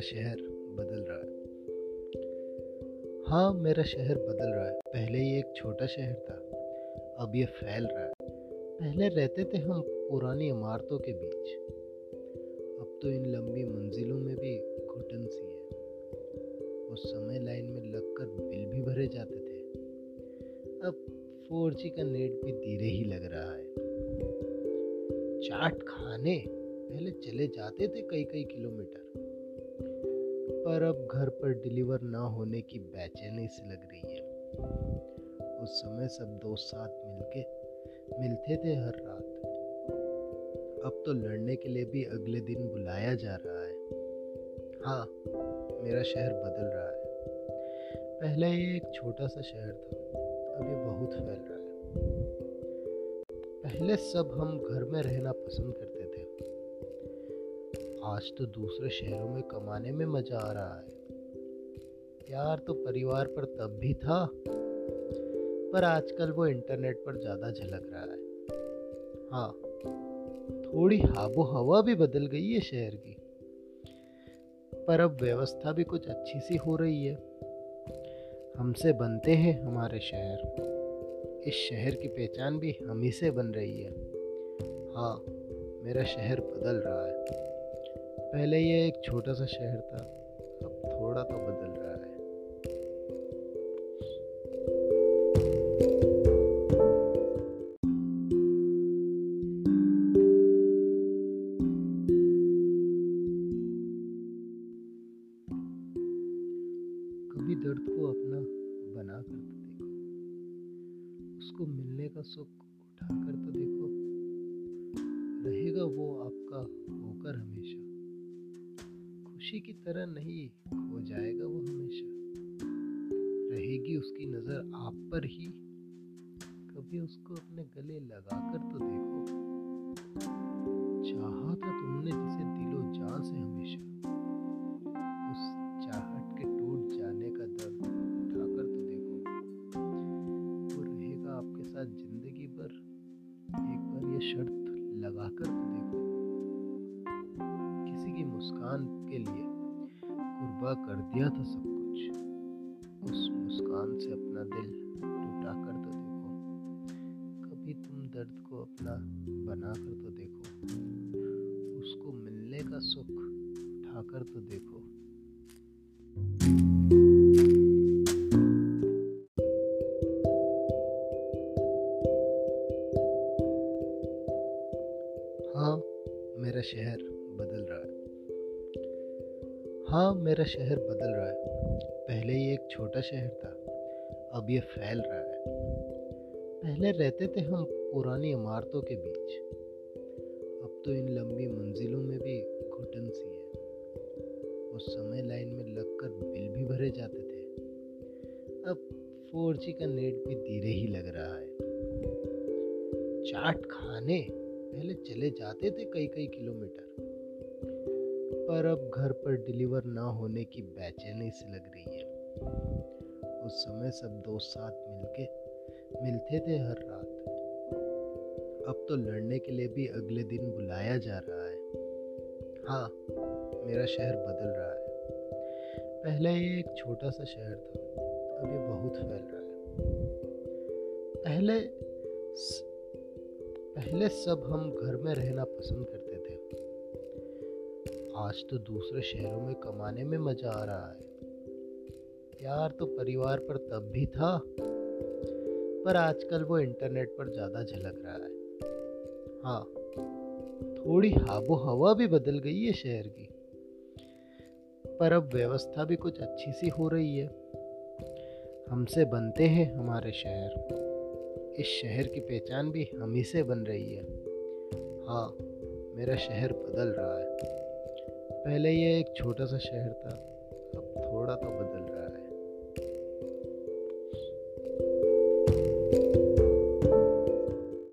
मेरा शहर बदल रहा है। हाँ मेरा शहर बदल रहा है। पहले ये एक छोटा शहर था, अब ये फैल रहा है। पहले रहते थे हम पुरानी इमारतों के बीच। अब तो इन लंबी मंजिलों में भी घुटन सी है। उस समय लाइन में लगकर बिल भी भरे जाते थे। अब फोर का नेट भी धीरे ही लग रहा है। चाट खाने पहले चले जाते थे कई कई किलोमीटर। पर अब घर पर डिलीवर ना होने की बेचैनी सी लग रही है। उस समय सब दोस्त साथ मिलके, मिलते थे हर रात। अब तो लड़ने के लिए भी अगले दिन बुलाया जा रहा है। हाँ मेरा शहर बदल रहा है। पहले ये एक छोटा सा शहर था अब ये बहुत फैल रहा है। पहले सब हम घर में रहना पसंद करते आज तो दूसरे शहरों में कमाने में मज़ा आ रहा है। प्यार तो परिवार पर तब भी था? पर आजकल वो इंटरनेट पर ज़्यादा झलक रहा है। हाँ थोड़ी हाबो हवा भी बदल गई है शहर की। पर अब व्यवस्था भी कुछ अच्छी सी हो रही है। हमसे बनते हैं हमारे शहर। इस शहर की पहचान भी हम ही से बन रही है। हाँ मेरा शहर बदल रहा है। पहले ये एक छोटा सा शहर था, अब थोड़ा तो बदल रहा है। कभी दर्द को अपना बना कर तो देखो। उसको मिलने का सुख उठा कर तो देखो। रहेगा वो आपका होकर हमेशा। खुशी की तरह नहीं हो जाएगा वो हमेशा। रहेगी उसकी नज़र आप पर ही। कभी उसको अपने गले लगा कर तो देखो। चाहा था तुमने जिसे दिलो जान से हमेशा। उस चाहत के टूट जाने का दर्द उठाकर तो देखो। वो रहेगा आपके साथ ज़िंदगी भर। एक बार ये शर्त लगाकर तो देखो। की मुस्कान के लिए कुर्बा कर दिया था सब कुछ। उस मुस्कान से अपना दिल टूटा कर तो देखो। कभी तुम दर्द को अपना बना कर तो देखो। उसको मिलने का सुख उठाकर तो देखो। हाँ मेरा शहर हाँ मेरा शहर बदल रहा है। पहले ये एक छोटा शहर था, अब ये फैल रहा है। पहले रहते थे हम पुरानी इमारतों के बीच। अब तो इन लंबी मंजिलों में भी घुटन सी है। उस समय लाइन में लगकर बिल भी भरे जाते थे। अब फोर का नेट भी धीरे ही लग रहा है। चाट खाने पहले चले जाते थे कई कई किलोमीटर। पर अब घर पर डिलीवर ना होने की बेचैनी सी लग रही है। उस समय सब दोस्त साथ मिलके, मिलते थे हर रात। अब तो लड़ने के लिए भी अगले दिन बुलाया जा रहा है। हाँ मेरा शहर बदल रहा है। पहले ये एक छोटा सा शहर था अब ये बहुत फैल रहा है। पहले पहले सब हम घर में रहना पसंद करते आज तो दूसरे शहरों में कमाने में मज़ा आ रहा है। प्यार तो परिवार पर तब भी था। पर आजकल वो इंटरनेट पर ज़्यादा झलक रहा है। हाँ थोड़ी हाबो हवा भी बदल गई है शहर की। पर अब व्यवस्था भी कुछ अच्छी सी हो रही है। हमसे बनते हैं हमारे शहर। इस शहर की पहचान भी हम ही से बन रही है। हाँ मेरा शहर बदल रहा है। पहले ये एक छोटा सा शहर था अब थोड़ा तो बदल रहा है।